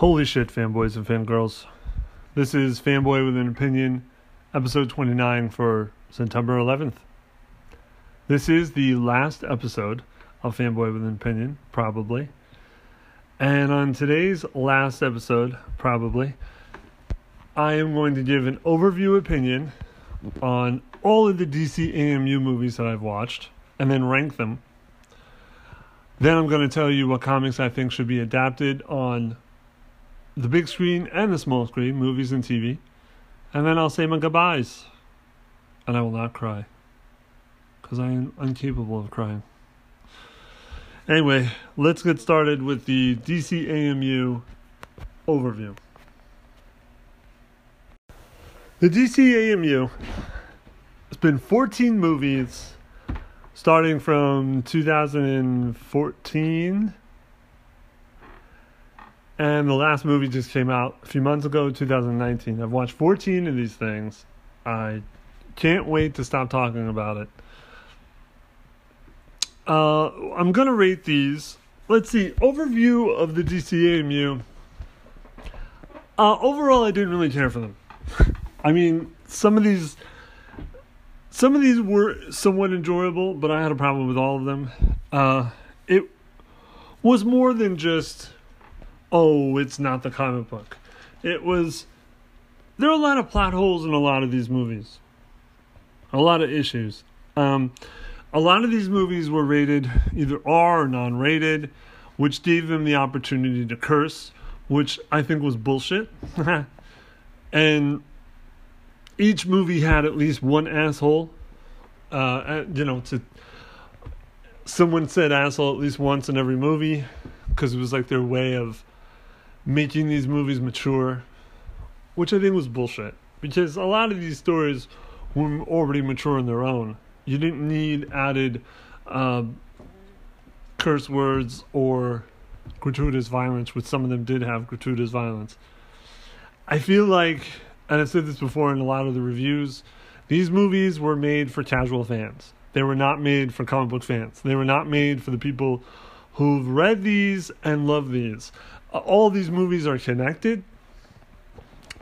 Holy shit, fanboys and fangirls. This is Fanboy with an Opinion, episode 29 for September 11th. This is the last episode of Fanboy with an Opinion, probably. And on today's last episode, probably, I am going to give an overview opinion on all of the DC AMU movies that I've watched and then rank them. Then I'm going to tell you what comics I think should be adapted on the big screen and the small screen, movies and TV. And then I'll say my goodbyes. And I will not cry. Because I am incapable of crying. Anyway, let's get started with the DC AMU overview. The DC AMU has been 14 movies starting from 2014. And the last movie just came out a few months ago, 2019. I've watched 14 of these things. I can't wait to stop talking about it. Uh, I'm going to rate these. Let's see. Overview of the DCAMU. Uh, overall, I didn't really care for them. I mean, some of these some of these were somewhat enjoyable, but I had a problem with all of them. Uh, it was more than just, oh, it's not the comic book. It was, there are a lot of plot holes in a lot of these movies, a lot of issues. Um, a lot of these movies were rated either R or non rated, which gave them the opportunity to curse, which I think was bullshit. and each movie had at least one asshole. Uh, you know, to someone said asshole at least once in every movie because it was like their way of making these movies mature, which I think was bullshit. Because a lot of these stories were already mature on their own. You didn't need added uh, curse words or gratuitous violence, which some of them did have gratuitous violence. I feel like and I've said this before in a lot of the reviews, these movies were made for casual fans. They were not made for comic book fans. They were not made for the people who've read these and love these. All these movies are connected.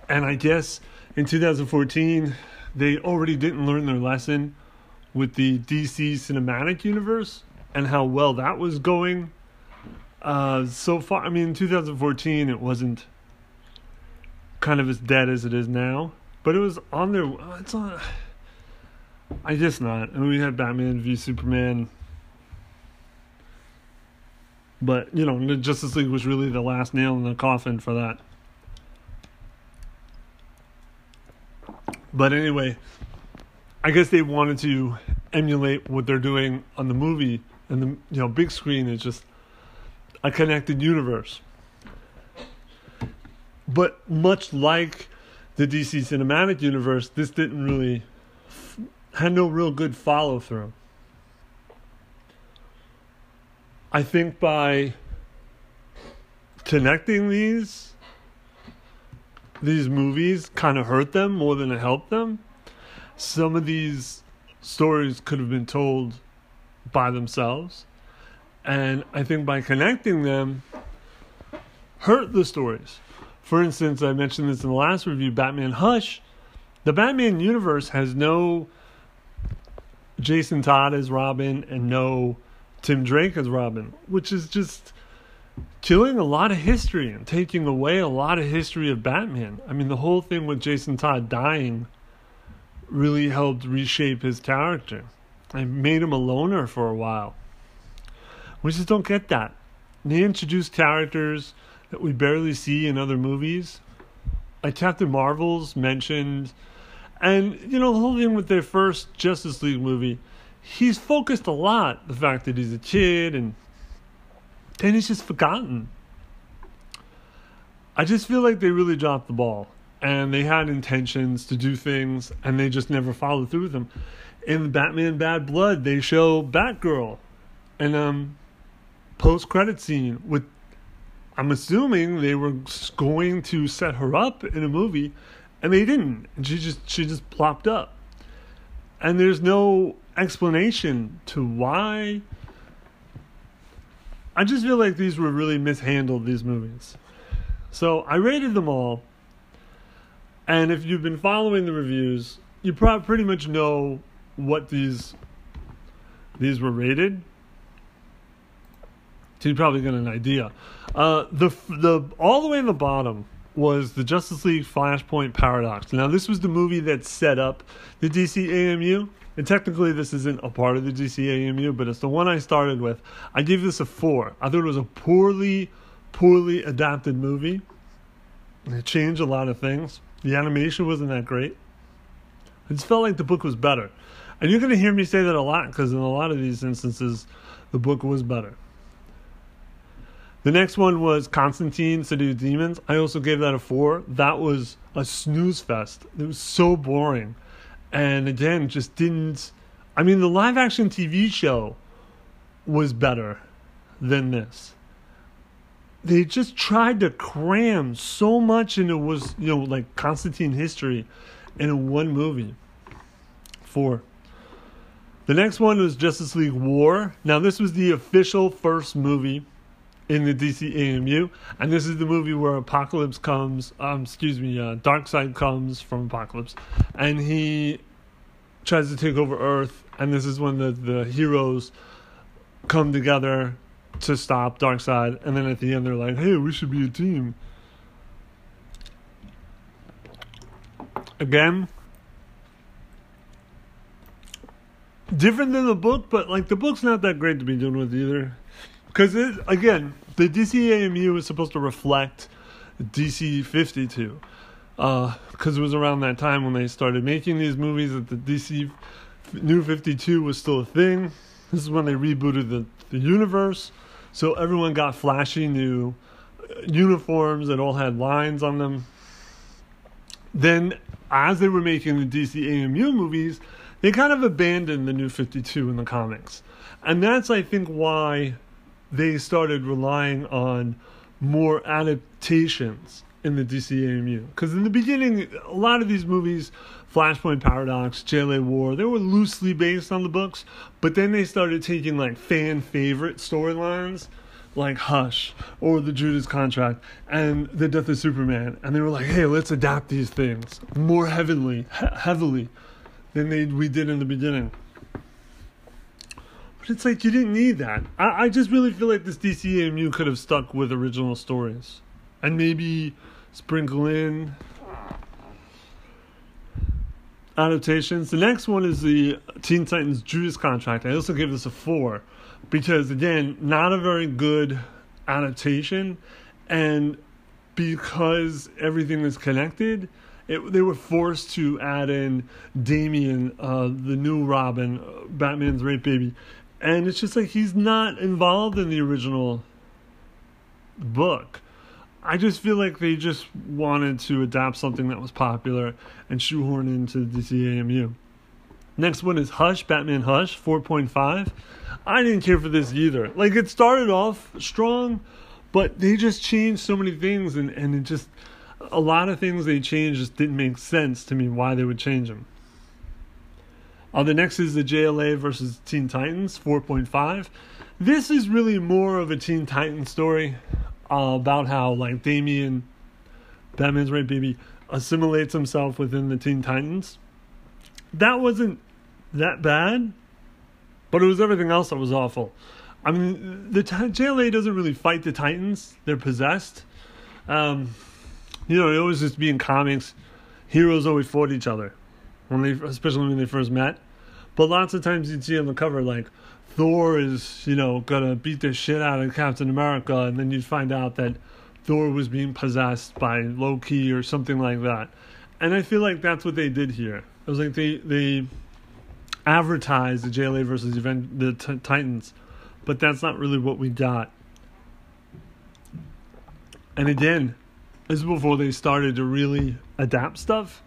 And I guess in 2014, they already didn't learn their lesson with the DC cinematic universe and how well that was going. Uh, so far, I mean, in 2014, it wasn't kind of as dead as it is now. But it was on there. It's on. I guess not. And we had Batman v Superman. But, you know, Justice League was really the last nail in the coffin for that. But anyway, I guess they wanted to emulate what they're doing on the movie and the you know big screen is just a connected universe. But much like the DC cinematic universe, this didn't really had no real good follow through. I think by connecting these these movies kind of hurt them more than it helped them. Some of these stories could have been told by themselves. And I think by connecting them hurt the stories. For instance, I mentioned this in the last review Batman Hush. The Batman universe has no Jason Todd as Robin and no Tim Drake as Robin, which is just killing a lot of history and taking away a lot of history of Batman. I mean, the whole thing with Jason Todd dying really helped reshape his character. I made him a loner for a while. We just don't get that. They introduce characters that we barely see in other movies. Like Captain Marvel's mentioned. And, you know, the whole thing with their first Justice League movie, he's focused a lot, the fact that he's a kid, and then he's just forgotten. I just feel like they really dropped the ball. And they had intentions to do things, and they just never followed through with them. In Batman Bad Blood, they show Batgirl and um post credit scene with I'm assuming they were going to set her up in a movie, and they didn't. And she just she just plopped up, and there's no explanation to why. I just feel like these were really mishandled. These movies, So I rated them all. And if you've been following the reviews, you probably pretty much know what these these were rated. So you probably get an idea. Uh, the the all the way in the bottom was the Justice League Flashpoint Paradox. Now this was the movie that set up the DC AMU. And technically, this isn't a part of the DC AMU, but it's the one I started with. I gave this a four. I thought it was a poorly, poorly adapted movie. It changed a lot of things. The animation wasn't that great. It just felt like the book was better. And you're going to hear me say that a lot because in a lot of these instances, the book was better. The next one was Constantine, City of Demons. I also gave that a four. That was a snooze fest. It was so boring. And again, just didn't. I mean, the live action TV show was better than this. They just tried to cram so much into was, you know, like Constantine history in one movie. Four. The next one was Justice League War. Now, this was the official first movie in the DC AMU, and this is the movie where Apocalypse comes. Um, excuse me, uh, Darkseid comes from Apokolips, and he tries to take over Earth. And this is when the the heroes come together to stop Darkseid, and then at the end they're like, "Hey, we should be a team." Again, different than the book, but like the book's not that great to be doing with either. Because again, the DCAMU is supposed to reflect DC 52. Because uh, it was around that time when they started making these movies that the DC New 52 was still a thing. This is when they rebooted the, the universe. So everyone got flashy new uh, uniforms that all had lines on them. Then, as they were making the DCAMU movies, they kind of abandoned the New 52 in the comics. And that's, I think, why they started relying on more adaptations in the DCAMU. Because in the beginning, a lot of these movies, Flashpoint Paradox, JLA War, they were loosely based on the books, but then they started taking like fan favorite storylines like Hush or the Judas Contract and the Death of Superman, and they were like, "Hey, let's adapt these things more heavily, he- heavily than they we did in the beginning." But it's like you didn't need that. I, I just really feel like this DCAMU could have stuck with original stories. And maybe sprinkle in adaptations. The next one is the Teen Titans Judas contract. I also give this a four because again, not a very good adaptation, and because everything is connected, it, they were forced to add in Damian, uh, the new Robin, uh, Batman's rape baby, and it's just like he's not involved in the original book. I just feel like they just wanted to adapt something that was popular and shoehorn into the DCAMU. Next one is Hush, Batman Hush, 4.5. I didn't care for this either. Like, it started off strong, but they just changed so many things, and, and it just, a lot of things they changed just didn't make sense to me why they would change them. Uh, the next is the JLA versus Teen Titans 4.5. This is really more of a Teen Titans story uh, about how like Damian, Batman's right baby, assimilates himself within the Teen Titans. That wasn't that bad, but it was everything else that was awful. I mean, the t- JLA doesn't really fight the Titans; they're possessed. Um, you know, it always just be in comics. Heroes always fought each other when they, especially when they first met. But lots of times you'd see on the cover like Thor is, you know, gonna beat the shit out of Captain America, and then you'd find out that Thor was being possessed by Loki or something like that. And I feel like that's what they did here. It was like they they advertised the JLA versus the t- Titans, but that's not really what we got. And again, this is before they started to really adapt stuff.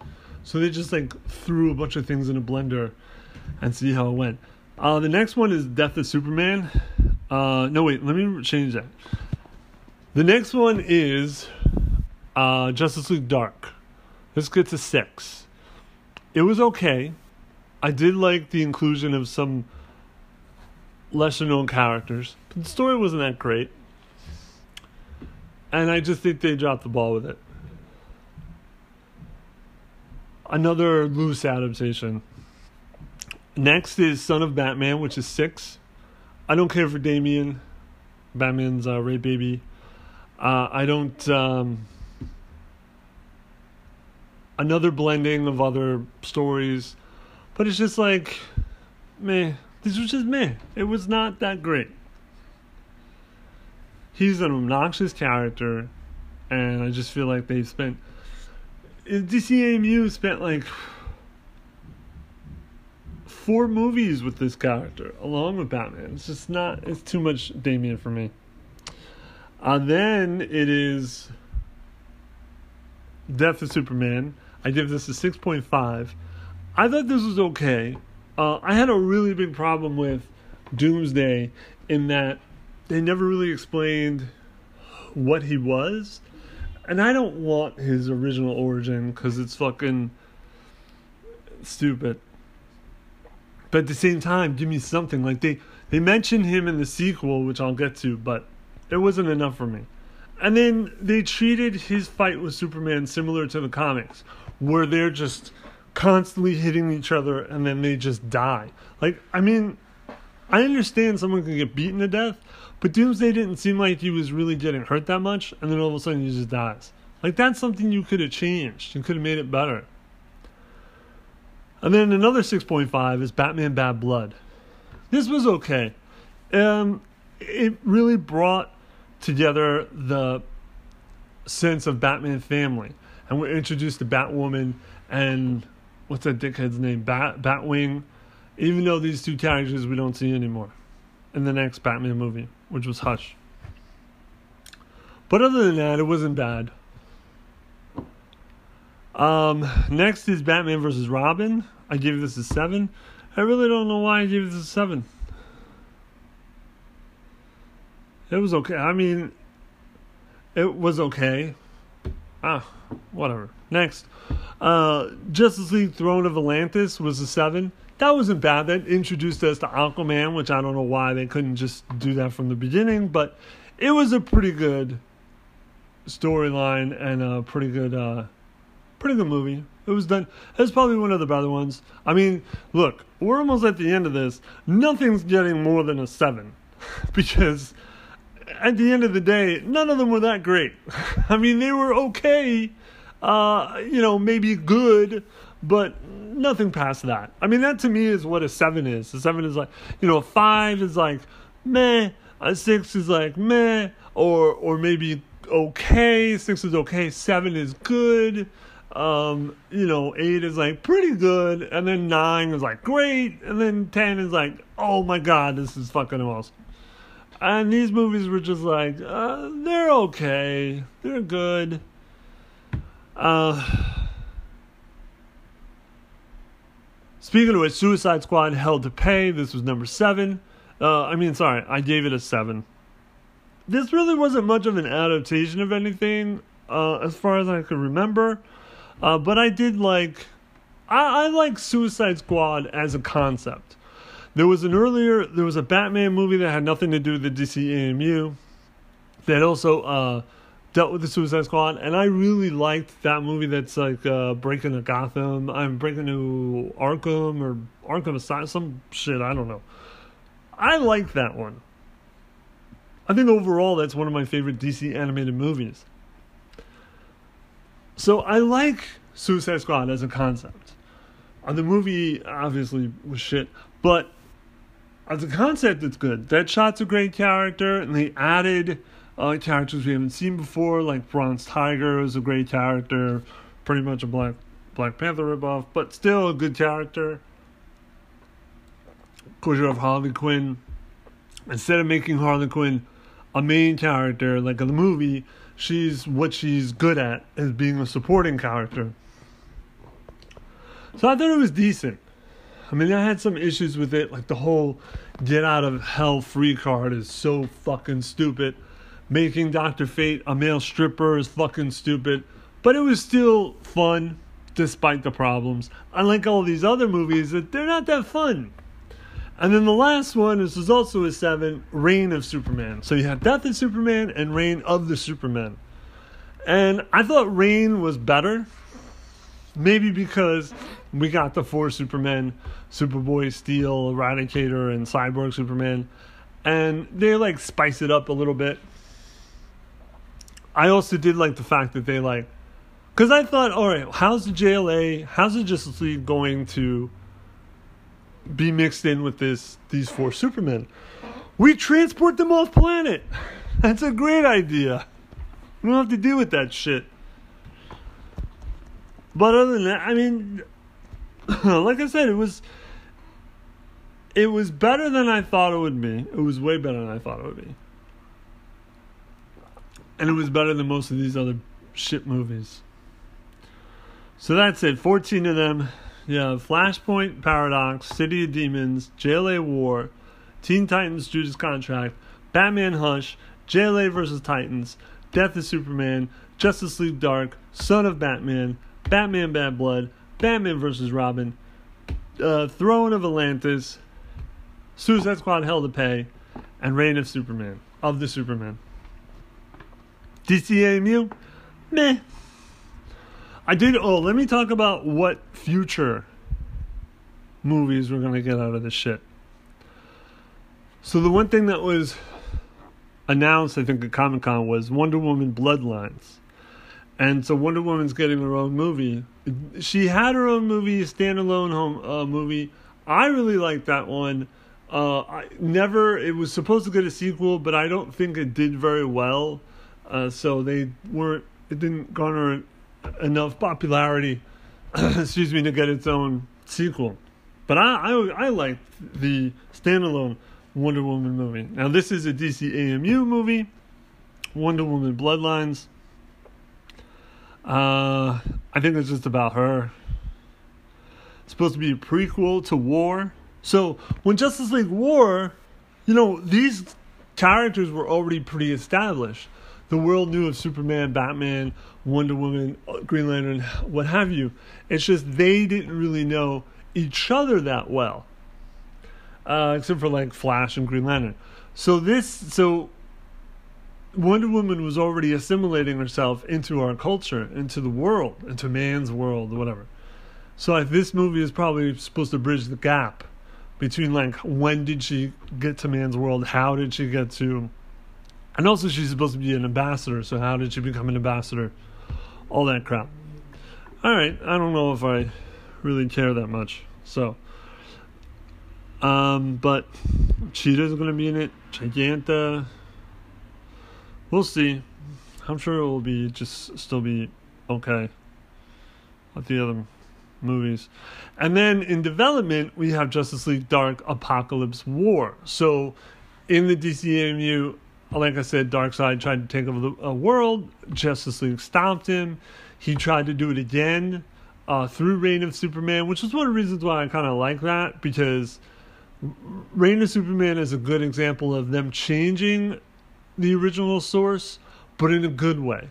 So they just like threw a bunch of things in a blender and see how it went. Uh, the next one is Death of Superman. Uh, no, wait, let me change that. The next one is uh, Justice League Dark. Let's get to six. It was okay. I did like the inclusion of some lesser known characters, but the story wasn't that great. And I just think they dropped the ball with it. Another loose adaptation. Next is Son of Batman, which is six. I don't care for Damian. Batman's uh, Ray Baby. Uh, I don't. Um, another blending of other stories, but it's just like, meh. This was just meh. It was not that great. He's an obnoxious character, and I just feel like they spent. DCAMU spent like four movies with this character along with Batman. It's just not. It's too much Damian for me. Uh, then it is Death of Superman. I give this a 6.5. I thought this was okay. Uh, I had a really big problem with Doomsday in that they never really explained what he was. And I don't want his original origin because it's fucking stupid. But at the same time, give me something. Like they, they mentioned him in the sequel, which I'll get to, but it wasn't enough for me. And then they treated his fight with Superman similar to the comics, where they're just constantly hitting each other and then they just die. Like, I mean, I understand someone can get beaten to death, but Doomsday didn't seem like he was really getting hurt that much, and then all of a sudden he just dies. Like, that's something you could have changed. You could have made it better. And then another 6.5 is Batman Bad Blood. This was okay. Um, it really brought together the sense of Batman family. And we're introduced to Batwoman and what's that dickhead's name? Bat Batwing. Even though these two characters we don't see anymore in the next Batman movie, which was Hush. But other than that, it wasn't bad. Um, next is Batman versus Robin. I gave this a seven. I really don't know why I gave this a seven. It was okay. I mean, it was okay. Ah, whatever. Next, uh, Justice League Throne of Atlantis was a seven. That wasn't bad. That introduced us to Aquaman, which I don't know why they couldn't just do that from the beginning, but it was a pretty good storyline and a pretty good, uh, pretty good movie. It was done. It was probably one of the better ones. I mean, look, we're almost at the end of this. Nothing's getting more than a seven because at the end of the day, none of them were that great. I mean, they were okay, uh, you know, maybe good, but nothing past that. I mean, that to me is what a seven is. A seven is like, you know, a five is like meh, a six is like meh, or or maybe okay. Six is okay. Seven is good. Um, you know, eight is like pretty good, and then nine is like great, and then ten is like, oh my god, this is fucking awesome. And these movies were just like, uh, they're okay. They're good. Uh, speaking of which, Suicide Squad Hell to Pay. This was number seven. Uh, I mean, sorry, I gave it a seven. This really wasn't much of an adaptation of anything, uh, as far as I could remember. Uh, but I did like, I, I like Suicide Squad as a concept. There was an earlier, there was a Batman movie that had nothing to do with the DCAMU that also uh, dealt with the Suicide Squad, and I really liked that movie. That's like uh, Breaking the Gotham. I'm Breaking to Arkham or Arkham Asylum, some shit. I don't know. I like that one. I think overall that's one of my favorite DC animated movies. So I like Suicide Squad as a concept. Uh, the movie obviously was shit, but as a concept, it's good. Deadshot's a great character, and they added uh, characters we haven't seen before, like Bronze Tiger is a great character, pretty much a Black Black Panther ripoff, but still a good character. Of course, you have Harley Quinn. Instead of making Harley Quinn a main character like in the movie, she's what she's good at is being a supporting character. So I thought it was decent. I mean, I had some issues with it, like the whole get out of hell free card is so fucking stupid. Making Dr. Fate a male stripper is fucking stupid. But it was still fun, despite the problems. Unlike all these other movies, that they're not that fun. And then the last one, this is also a seven, Reign of Superman. So you have Death of Superman and Reign of the Superman. And I thought Reign was better. Maybe because we got the four Supermen, Superboy, Steel, Eradicator, and Cyborg Superman. And they like spice it up a little bit. I also did like the fact that they like because I thought, all right, how's the JLA, how's the Justice League going to be mixed in with this these four Supermen? We transport them off planet. That's a great idea. We don't have to deal with that shit. But other than that, I mean, like I said, it was it was better than I thought it would be. It was way better than I thought it would be. And it was better than most of these other shit movies. So that's it. 14 of them. Yeah, Flashpoint Paradox, City of Demons, JLA War, Teen Titans Judas Contract, Batman Hush, JLA vs. Titans, Death of Superman, Justice League Dark, Son of Batman, Batman Bad Blood, Batman vs. Robin, uh, Throne of Atlantis, Suicide Squad Hell to Pay, and Reign of Superman. Of the Superman. DCAMU? Meh. I did. Oh, let me talk about what future movies we're gonna get out of this shit. So the one thing that was announced, I think, at Comic Con was Wonder Woman Bloodlines, and so Wonder Woman's getting her own movie. She had her own movie, a standalone home uh, movie. I really liked that one. Uh, I never. It was supposed to get a sequel, but I don't think it did very well. Uh, so they weren't. It didn't garner enough popularity, excuse me, to get its own sequel. But I, I, I liked the standalone Wonder Woman movie. Now this is a DC AMU movie, Wonder Woman Bloodlines. Uh, I think it's just about her. It's supposed to be a prequel to War. So when Justice League War, you know these characters were already pretty established the world knew of Superman, Batman, Wonder Woman, Green Lantern, what have you. It's just they didn't really know each other that well, uh, except for like Flash and Green Lantern. So this, so Wonder Woman was already assimilating herself into our culture, into the world, into man's world, whatever. So like this movie is probably supposed to bridge the gap between like when did she get to man's world, how did she get to and also, she's supposed to be an ambassador, so how did she become an ambassador? All that crap. Alright, I don't know if I really care that much. So, um, but Cheetah's to be in it. Giganta. We'll see. I'm sure it will be just still be okay. Like the other movies. And then in development, we have Justice League Dark Apokolips War. So in the DCMU, like I said, Darkseid tried to take over the uh, world. Justice League stopped him. He tried to do it again uh, through Reign of Superman, which is one of the reasons why I kind of like that because Reign of Superman is a good example of them changing the original source, but in a good way.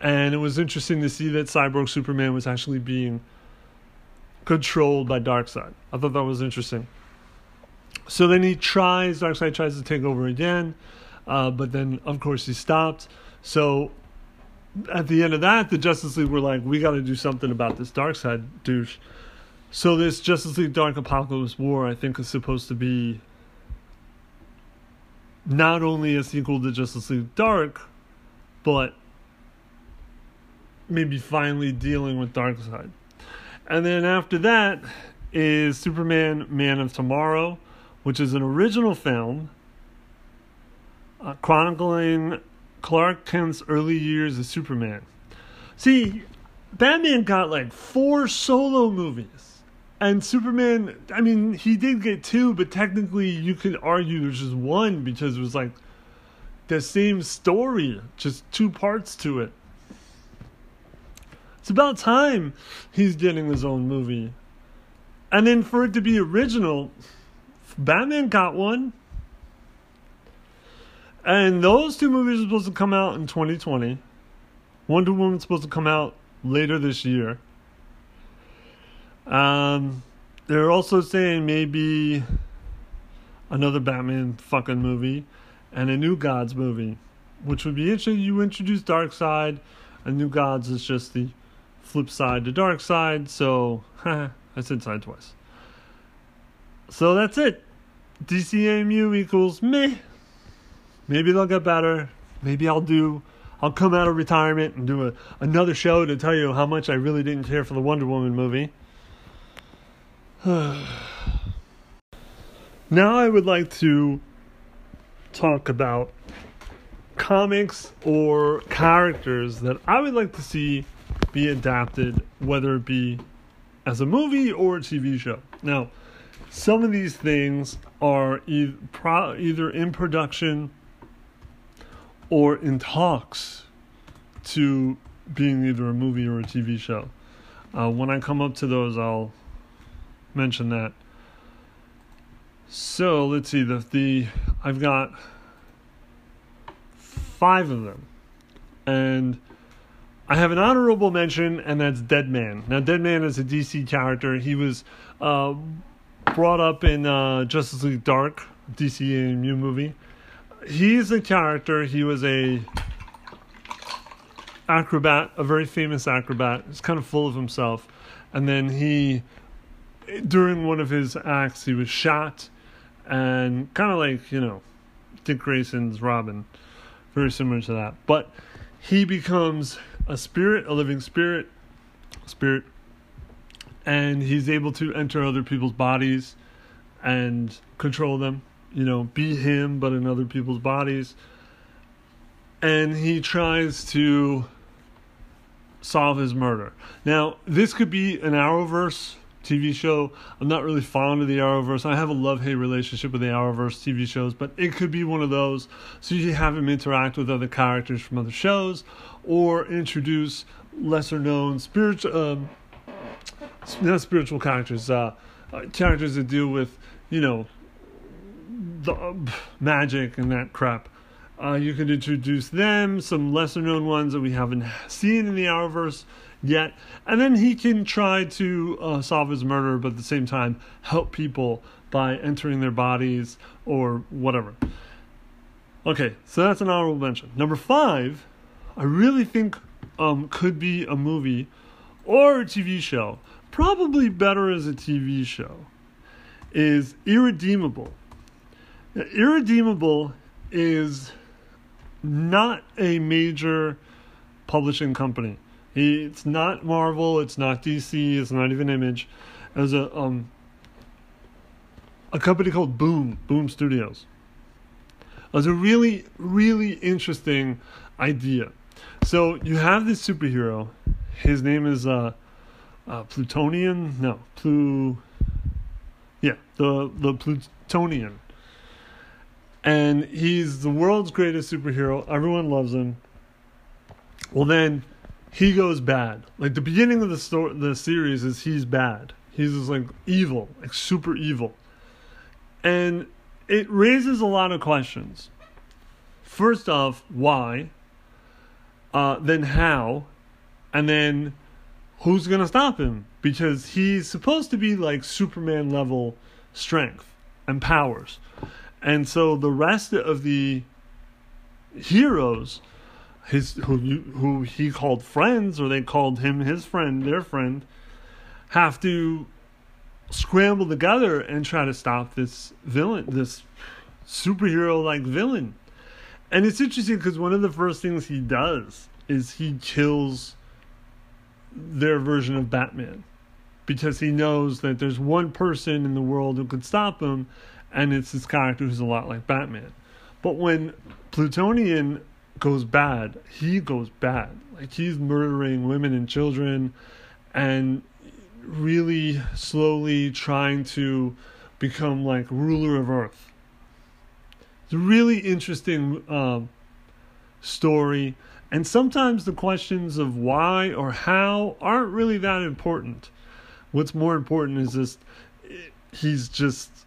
And it was interesting to see that Cyborg Superman was actually being controlled by Darkseid. I thought that was interesting. So then he tries, Darkseid tries to take over again. Uh, but then, of course, he stopped. So at the end of that, the Justice League were like, we got to do something about this Darkseid douche. So this Justice League Dark Apokolips War, I think, is supposed to be not only a sequel to Justice League Dark, but maybe finally dealing with Darkseid. And then after that is Superman Man of Tomorrow, which is an original film uh, chronicling Clark Kent's early years as Superman. See, Batman got like four solo movies. And Superman, I mean, he did get two, but technically you could argue there's just one because it was like the same story, just two parts to it. It's about time he's getting his own movie. And then for it to be original, Batman got one. And those two movies are supposed to come out in 2020. Wonder Woman's supposed to come out later this year. Um, they're also saying maybe another Batman fucking movie, and a New Gods movie, which would be interesting. You introduce Darkseid, and New Gods is just the flip side to Side. So, I said side twice. So that's it. DCAMU equals me. Maybe they'll get better. Maybe I'll do. I'll come out of retirement and do a, another show to tell you how much I really didn't care for the Wonder Woman movie. now I would like to talk about comics or characters that I would like to see be adapted, whether it be as a movie or a TV show. Now, some of these things are either in production or in talks to being either a movie or a TV show. Uh, when I come up to those, I'll mention that. So let's see the the I've got five of them, and I have an honorable mention, and that's Deadman. Now, Deadman is a DC character. He was uh, brought up in uh, Justice League Dark, DCAMU movie. He's a character. He was a acrobat, a very famous acrobat. He's kind of full of himself, and then he, during one of his acts, he was shot, and kind of like you know, Dick Grayson's Robin, very similar to that. But he becomes a spirit, a living spirit, spirit, and he's able to enter other people's bodies and control them. You know, be him, but in other people's bodies. And he tries to solve his murder. Now, this could be an Arrowverse TV show. I'm not really fond of the Arrowverse. I have a love hate relationship with the Arrowverse TV shows, but it could be one of those. So you have him interact with other characters from other shows, or introduce lesser known spiritual, um, not spiritual characters, uh, uh, characters that deal with, you know, the uh, magic and that crap. Uh, you could introduce them, some lesser known ones that we haven't seen in the Arrowverse yet, and then he can try to uh, solve his murder, but at the same time help people by entering their bodies or whatever. Okay, so that's an honorable mention. Number five, I really think um, could be a movie or a TV show, probably better as a TV show, is Irredeemable. Irredeemable is not a major publishing company. It's not Marvel. It's not DC. It's not even Image. As a um a company called Boom Boom Studios. It was a really really interesting idea. So you have this superhero. His name is uh, uh Plutonian. No, Plu. Yeah, the the Plutonian and he's the world's greatest superhero. Everyone loves him. Well, then he goes bad. Like the beginning of the story, the series is he's bad. He's just like evil, like super evil, and it raises a lot of questions. First off, why? Uh, then how? And then who's gonna stop him? Because he's supposed to be like Superman level strength and powers. And so the rest of the heroes, his who who he called friends, or they called him his friend, their friend, have to scramble together and try to stop this villain, this superhero like villain. And it's interesting because one of the first things he does is he kills their version of Batman because he knows that there's one person in the world who could stop him, and it's this character who's a lot like Batman. But when Plutonian goes bad, he goes bad. Like he's murdering women and children and really slowly trying to become like ruler of Earth. It's a really interesting uh, story. And sometimes the questions of why or how aren't really that important. What's more important is just he's just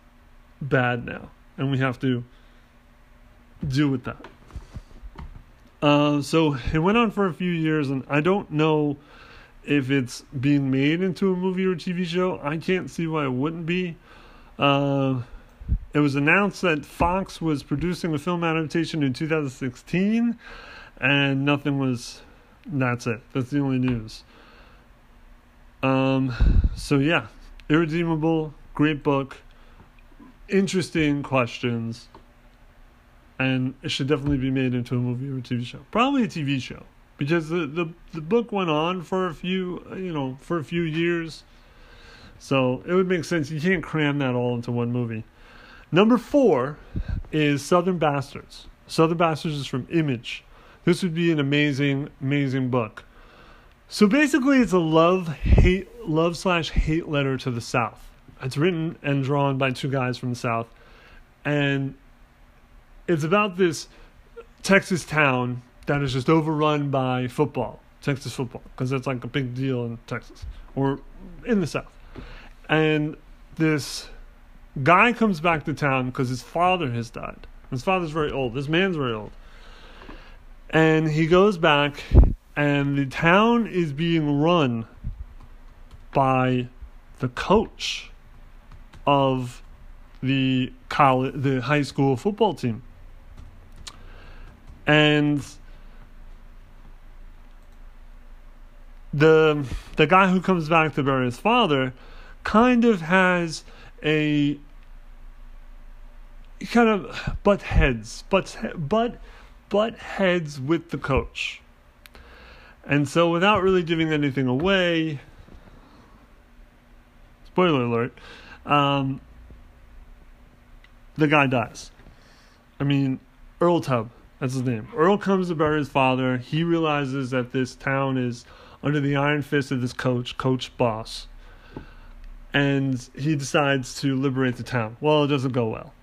bad now, and we have to deal with that. Uh, so it went on for a few years, and I don't know if it's being made into a movie or TV show. I can't see why it wouldn't be. Uh, it was announced that Fox was producing a film adaptation in 2016, and nothing was. That's it. That's the only news. Um, so yeah, irredeemable, great book, interesting questions, and it should definitely be made into a movie or a TV show. Probably a TV show because the the the book went on for a few you know for a few years, so it would make sense. You can't cram that all into one movie. Number four is Southern Bastards. Southern Bastards is from Image. This would be an amazing, amazing book. So basically, it's a love hate love slash hate letter to the South. It's written and drawn by two guys from the South, and it's about this Texas town that is just overrun by football, Texas football, because that's like a big deal in Texas or in the South. And this guy comes back to town because his father has died. His father's very old. This man's very old. And he goes back and the town is being run by the coach of the college, the high school football team, and the the guy who comes back to bury his father kind of has a kind of butt heads, but but butt heads with the coach. And so, without really giving anything away, spoiler alert, um, the guy dies. I mean, Earl Tubb, that's his name. Earl comes to bury his father. He realizes that this town is under the iron fist of this coach, Coach Boss. And he decides to liberate the town. Well, it doesn't go well.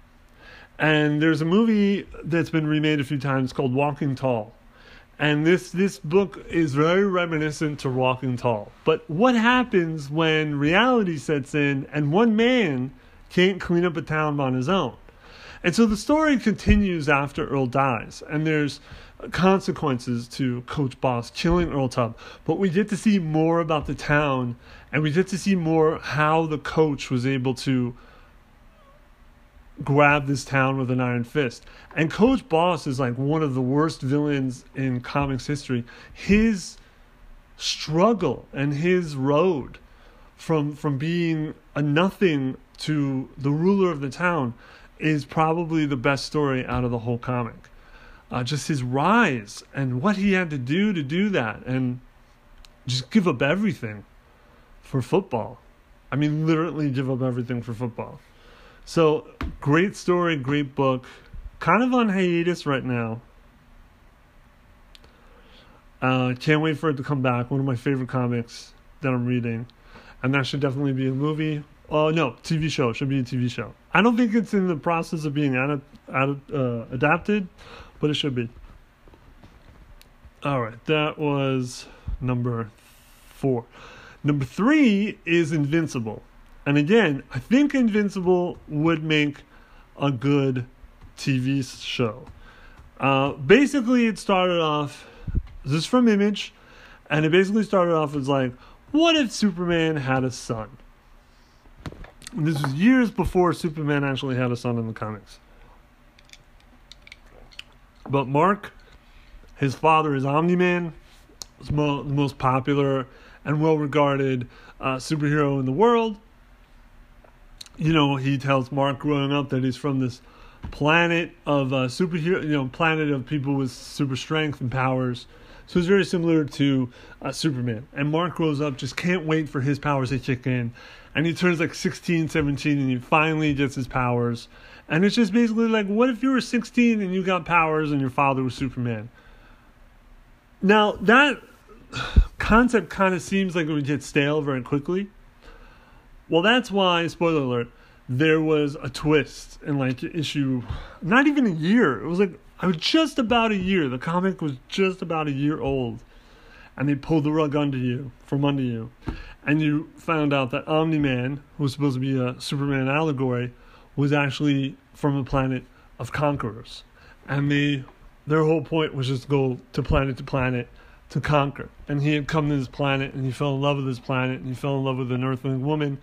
And there's a movie that's been remade a few times called Walking Tall and this this book is very reminiscent to Walking Tall. But what happens when reality sets in and one man can't clean up a town on his own? And so the story continues after Earl dies, and there's consequences to Coach Boss killing Earl Tubb. But we get to see more about the town, and we get to see more how the coach was able to grab this town with an iron fist. And Coach Boss is like one of the worst villains in comics history. His struggle and his road from from being a nothing to the ruler of the town is probably the best story out of the whole comic. Uh, just his rise and what he had to do to do that and just give up everything for football. I mean, literally give up everything for football. So, great story, great book. Kind of on hiatus right now. Uh, can't wait for it to come back. One of my favorite comics that I'm reading. And that should definitely be a movie. Oh, uh, no, TV show. Should be a TV show. I don't think it's in the process of being ad- ad- uh, adapted, but it should be. All right, that was number four. Number three is Invincible. And again, I think Invincible would make a good TV show. Uh, basically, it started off. This is from Image, and it basically started off as like, what if Superman had a son? And this was years before Superman actually had a son in the comics. But Mark, his father is Omni Man, the most popular and well regarded uh, superhero in the world you know, he tells Mark growing up that he's from this planet of uh, superhero, you know, planet of people with super strength and powers. So it's very similar to uh, Superman. And Mark grows up, just can't wait for his powers to kick in. And he turns like 16, 17, and he finally gets his powers. And it's just basically like, what if you were 16 and you got powers and your father was Superman? Now, that concept kind of seems like it would get stale very quickly. Well, that's why, spoiler alert, there was a twist in like issue, not even a year. It was like, I was just about a year. The comic was just about a year old. And they pulled the rug under you, from under you. And you found out that Omni Man, who was supposed to be a Superman allegory, was actually from a planet of conquerors. And they, their whole point was just to go to planet to planet to conquer. And he had come to this planet and he fell in love with this planet and he fell in love with an earthling woman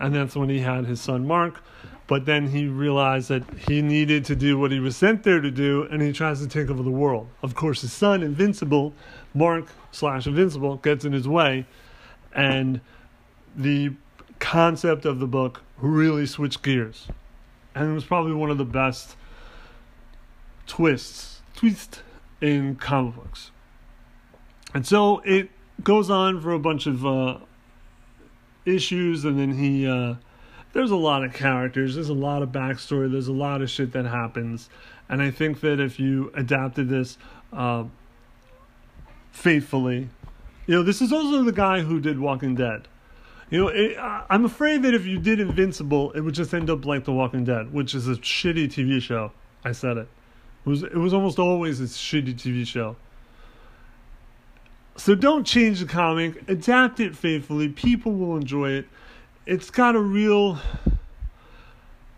and that's when he had his son Mark. But then he realized that he needed to do what he was sent there to do, and he tries to take over the world. Of course, his son, Invincible, Mark slash Invincible, gets in his way, and the concept of the book really switched gears. And it was probably one of the best twists, twist in comic books. And so it goes on for a bunch of uh, issues, and then he. Uh, there's a lot of characters, there's a lot of backstory, there's a lot of shit that happens. And I think that if you adapted this uh, faithfully, you know, this is also the guy who did Walking Dead. You know, it, I'm afraid that if you did Invincible, it would just end up like The Walking Dead, which is a shitty TV show. I said it. It was, it was almost always a shitty TV show. So don't change the comic, adapt it faithfully. People will enjoy it. It's got a real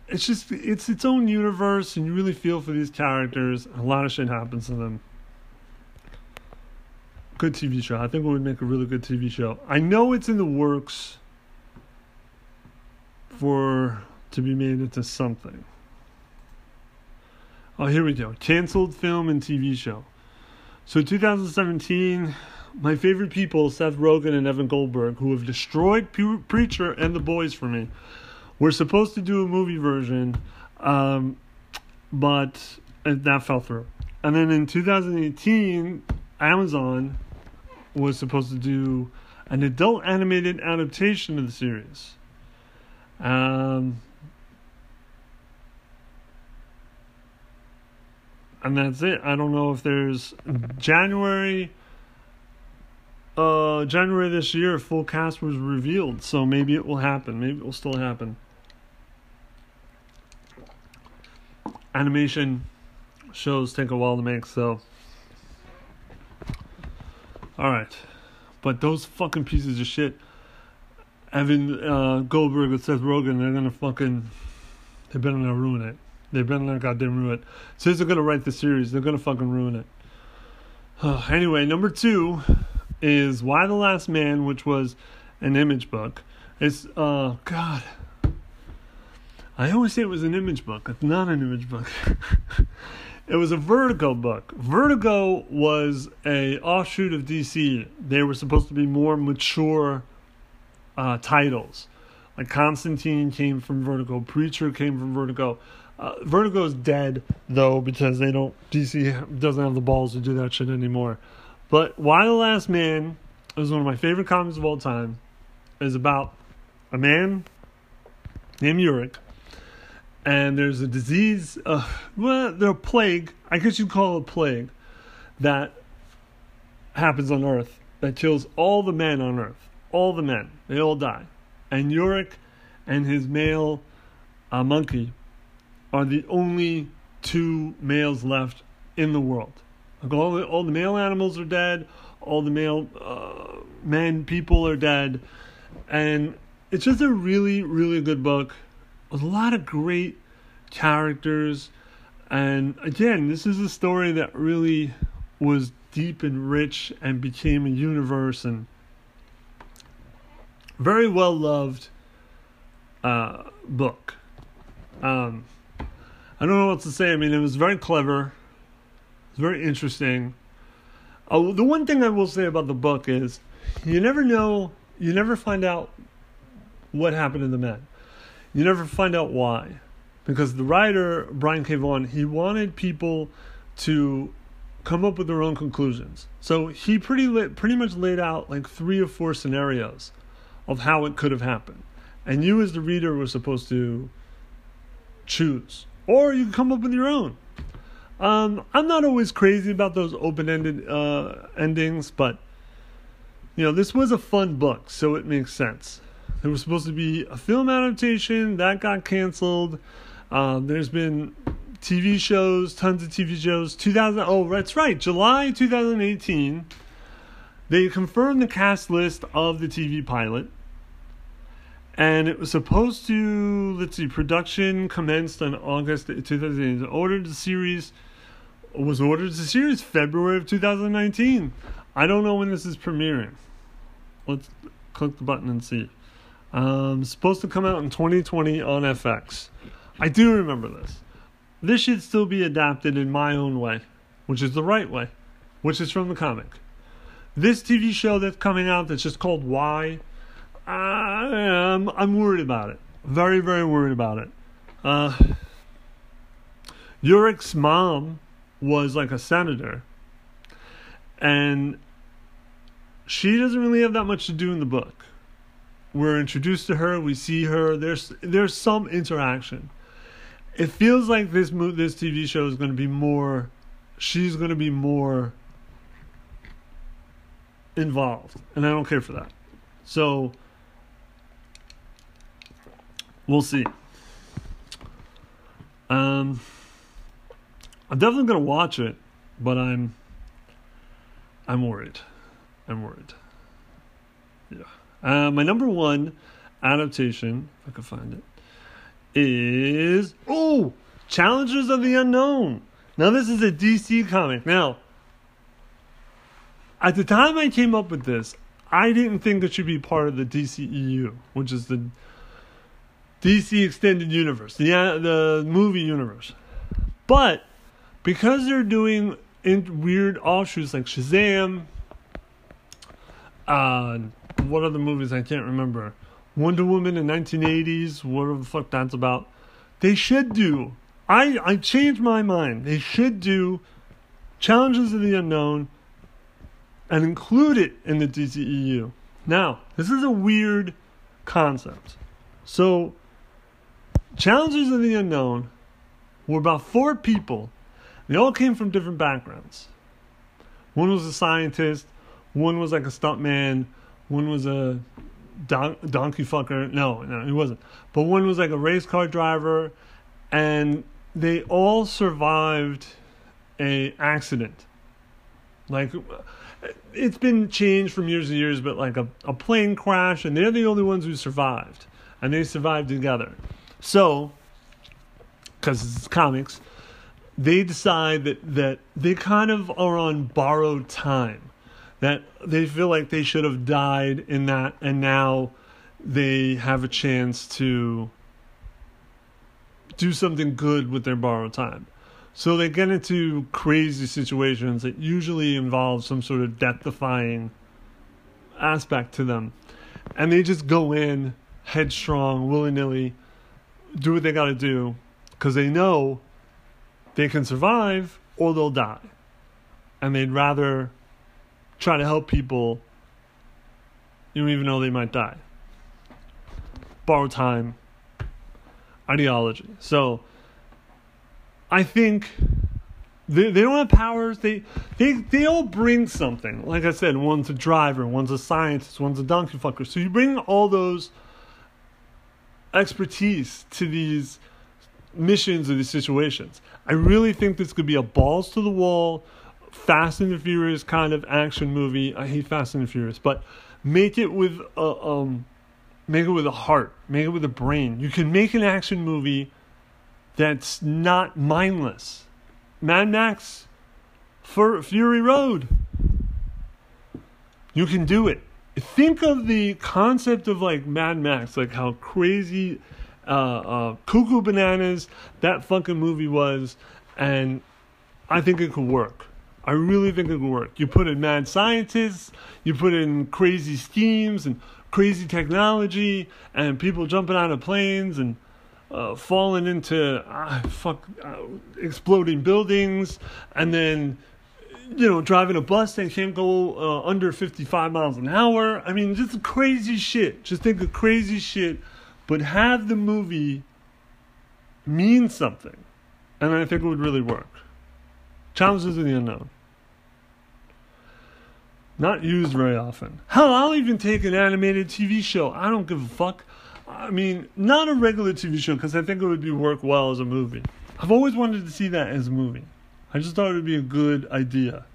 it's just it's its own universe and you really feel for these characters. A lot of shit happens to them. Good TV show. I think it would make a really good TV show. I know it's in the works for to be made into something. Oh, here we go. Canceled film and TV show. So 2017 my favorite people, Seth Rogen and Evan Goldberg, who have destroyed Preacher and The Boys for me, were supposed to do a movie version, um, but that fell through. And then in 2018, Amazon was supposed to do an adult animated adaptation of the series. Um, and that's it. I don't know if there's January uh, January this year, full cast was revealed, so maybe it will happen. Maybe it will still happen. Animation shows take a while to make, so. Alright. But those fucking pieces of shit, Evan uh, Goldberg and Seth Rogen, they're gonna fucking. They better not ruin it. They better not goddamn ruin it. Since they're gonna write the series, they're gonna fucking ruin it. Anyway, number two is Y: The Last Man, which was an image book. It's uh God. I always say it was an image book. It's not an image book. it was a Vertigo book. Vertigo was a offshoot of DC. They were supposed to be more mature uh, titles. Like Constantine came from Vertigo, Preacher came from Vertigo. Uh, Vertigo is dead though because they don't DC doesn't have the balls to do that shit anymore. But Y: The Last Man is one of my favorite comics of all time. Is about a man named Yorick, and there's a disease. Uh, well, the plague. I guess you'd call it a plague that happens on Earth that kills all the men on Earth. All the men. They all die, and Yorick and his male uh, monkey are the only two males left in the world. All the all the male animals are dead, all the male uh, men people are dead, and it's just a really really good book with a lot of great characters. And again, this is a story that really was deep and rich and became a universe and very well loved uh, book. Um, I don't know what to say. I mean, it was very clever. It's very interesting. Oh, the one thing I will say about the book is you never know, you never find out what happened to the men. You never find out why. Because the writer, Brian K. Vaughan, he wanted people to come up with their own conclusions. So he pretty pretty much laid out like three or four scenarios of how it could have happened. And you as the reader were supposed to choose. Or you come up with your own. Um, I'm not always crazy about those open-ended uh, endings, but you know this was a fun book, so it makes sense. There was supposed to be a film adaptation that got canceled. Um, there's been TV shows, tons of TV shows. 2000. Oh, that's right, July 2018. They confirmed the cast list of the TV pilot. And it was supposed to, let's see, production commenced on August 2018. Ordered the series was ordered this year is February of 2019. I don't know when this is premiering. Let's click the button and see. Um, supposed to come out in 2020 on FX. I do remember this. This should still be adapted in my own way, which is the right way, which is from the comic. This TV show that's coming out that's just called Y, I'm, I'm worried about it. Very, very worried about it. Uh, Yorick's mom was like a senator, and she doesn't really have that much to do in the book. We're introduced to her, we see her. There's there's some interaction. It feels like this mo- this TV show is going to be more. She's going to be more involved, and I don't care for that. So we'll see. Um, I'm definitely gonna watch it, but I'm I'm worried. I'm worried. Yeah. Uh, my number one adaptation, if I can find it, is oh, Challengers of the Unknown. Now this is a DC comic. Now, at the time I came up with this, I didn't think it should be part of the DCEU, which is the DC Extended Universe, the uh, the movie universe. But because they're doing in weird offshoots like Shazam, uh, what other movies I can't remember, Wonder Woman in 1980s, whatever the fuck that's about. They should do. I I changed my mind. They should do Challengers of the Unknown and include it in the DCEU. Now, this is a weird concept. So, Challengers of the Unknown were about four people. They all came from different backgrounds. One was a scientist, one was like a stuntman, one was a don- donkey fucker. No, no, he wasn't. But one was like a race car driver, and they all survived a accident. Like it's been changed from years to years, but like a, a plane crash, and they're the only ones who survived, and they survived together. So, because it's comics, they decide that, that they kind of are on borrowed time. That they feel like they should have died in that, and now they have a chance to do something good with their borrowed time. So they get into crazy situations that usually involve some sort of death defying aspect to them. And they just go in headstrong, willy nilly, do what they got to do because they know they can survive or they'll die. And they'd rather try to help people, even though they might die. Borrow time, ideology. So I think they, they don't have powers. They, they they all bring something. Like I said, one's a driver, one's a scientist, one's a donkey fucker. So you bring all those expertise to these missions or these situations. I really think this could be a balls to the wall, Fast and the Furious kind of action movie. I hate Fast and the Furious, but make it with a um, make it with a heart, make it with a brain. You can make an action movie that's not mindless. Mad Max, for Fury Road. You can do it think of the concept of like Mad Max, like how crazy, uh, uh, cuckoo bananas that fucking movie was, and I think it could work. I really think it could work. You put in mad scientists, you put in crazy schemes and crazy technology, and people jumping out of planes and uh, falling into uh, fuck uh, exploding buildings, and then you know, driving a bus that can't go uh, under 55 miles an hour. I mean, just crazy shit. Just think of crazy shit, but have the movie mean something. And I think it would really work. Challengers of the Unknown. Not used very often. Hell, I'll even take an animated TV show. I don't give a fuck. I mean, not a regular TV show because I think it would be work well as a movie. I've always wanted to see that as a movie. I just thought it would be a good idea.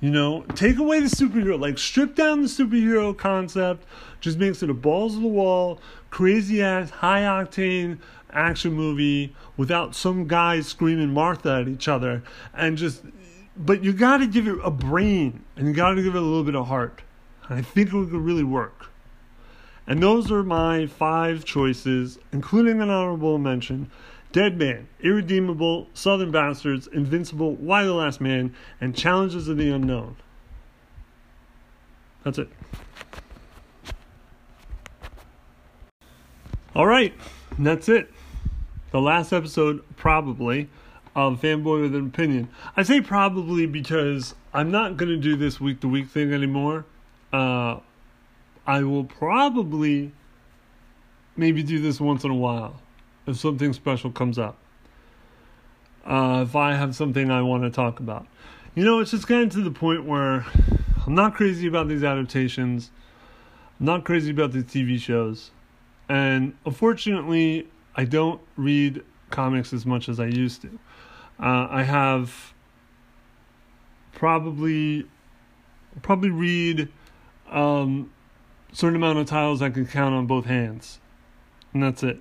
You know, take away the superhero, like strip down the superhero concept, just makes it a balls of the wall, crazy ass, high octane action movie without some guys screaming Martha at each other, and just, but you got to give it a brain and you got to give it a little bit of heart. And I think it could really work. And those are my five choices, including an honorable mention Dead Man, Irredeemable, Southern Bastards, Invincible, Y: The Last Man, and Challengers of the Unknown. That's it. All right, that's it. The last episode, probably, of Fanboy with an Opinion. I say probably because I'm not going to do this week to week thing anymore. Uh, I will probably maybe do this once in a while if something special comes up. Uh, if I have something I want to talk about. You know, it's just getting to the point where I'm not crazy about these adaptations. I'm not crazy about these TV shows. And unfortunately, I don't read comics as much as I used to. Uh, I have probably probably read um, certain amount of titles I can count on both hands, and that's it.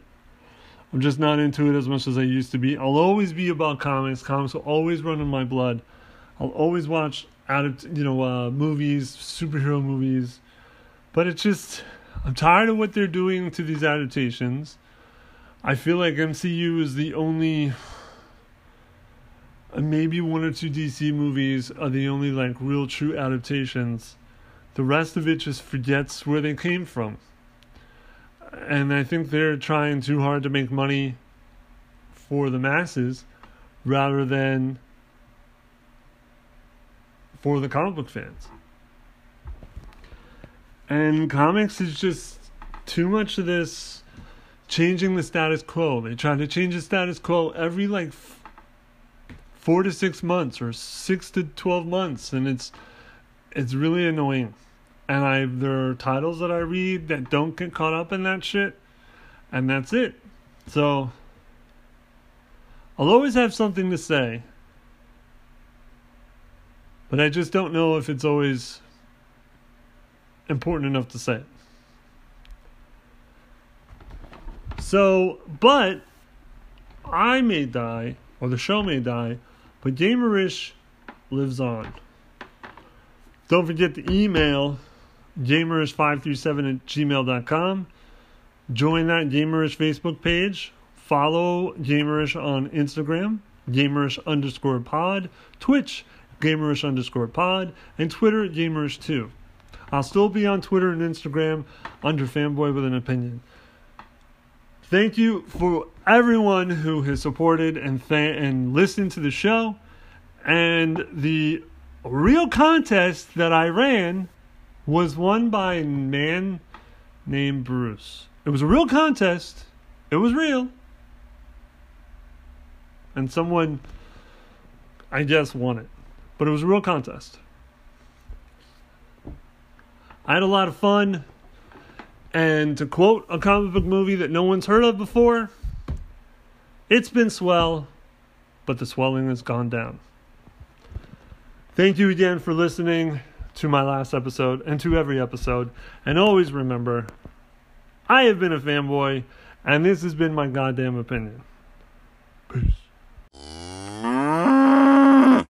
I'm just not into it as much as I used to be. I'll always be about comics. Comics will always run in my blood. I'll always watch out you know uh, movies, superhero movies, but it's just I'm tired of what they're doing to these adaptations. I feel like MCU is the only maybe one or two DC movies are the only like real true adaptations. The rest of it just forgets where they came from. And I think they're trying too hard to make money for the masses rather than for the comic book fans. And comics is just too much of this changing the status quo. They try to change the status quo every like f- four to six months or six to twelve months, and it's it's really annoying. And I there are titles that I read that don't get caught up in that shit, and that's it. So I'll always have something to say, but I just don't know if it's always important enough to say it. So, but I may die, or the show may die, but Gamerish lives on. Don't forget to email gamerish537 at gmail.com. Join that Gamerish Facebook page. Follow Gamerish on Instagram, Gamerish underscore pod, Twitch, Gamerish underscore pod, and Twitter, Gamerish2. I'll still be on Twitter and Instagram under Fanboy with an Opinion. Thank you for everyone who has supported and and listened to the show. And the real contest that I ran was won by a man named Bruce. It was a real contest. It was real. And someone, I guess, won it. But it was a real contest. I had a lot of fun. And to quote a comic book movie that no one's heard of before, it's been swell, but the swelling has gone down. Thank you again for listening to my last episode and to every episode. And always remember, I have been a fanboy, and this has been my goddamn opinion. Peace.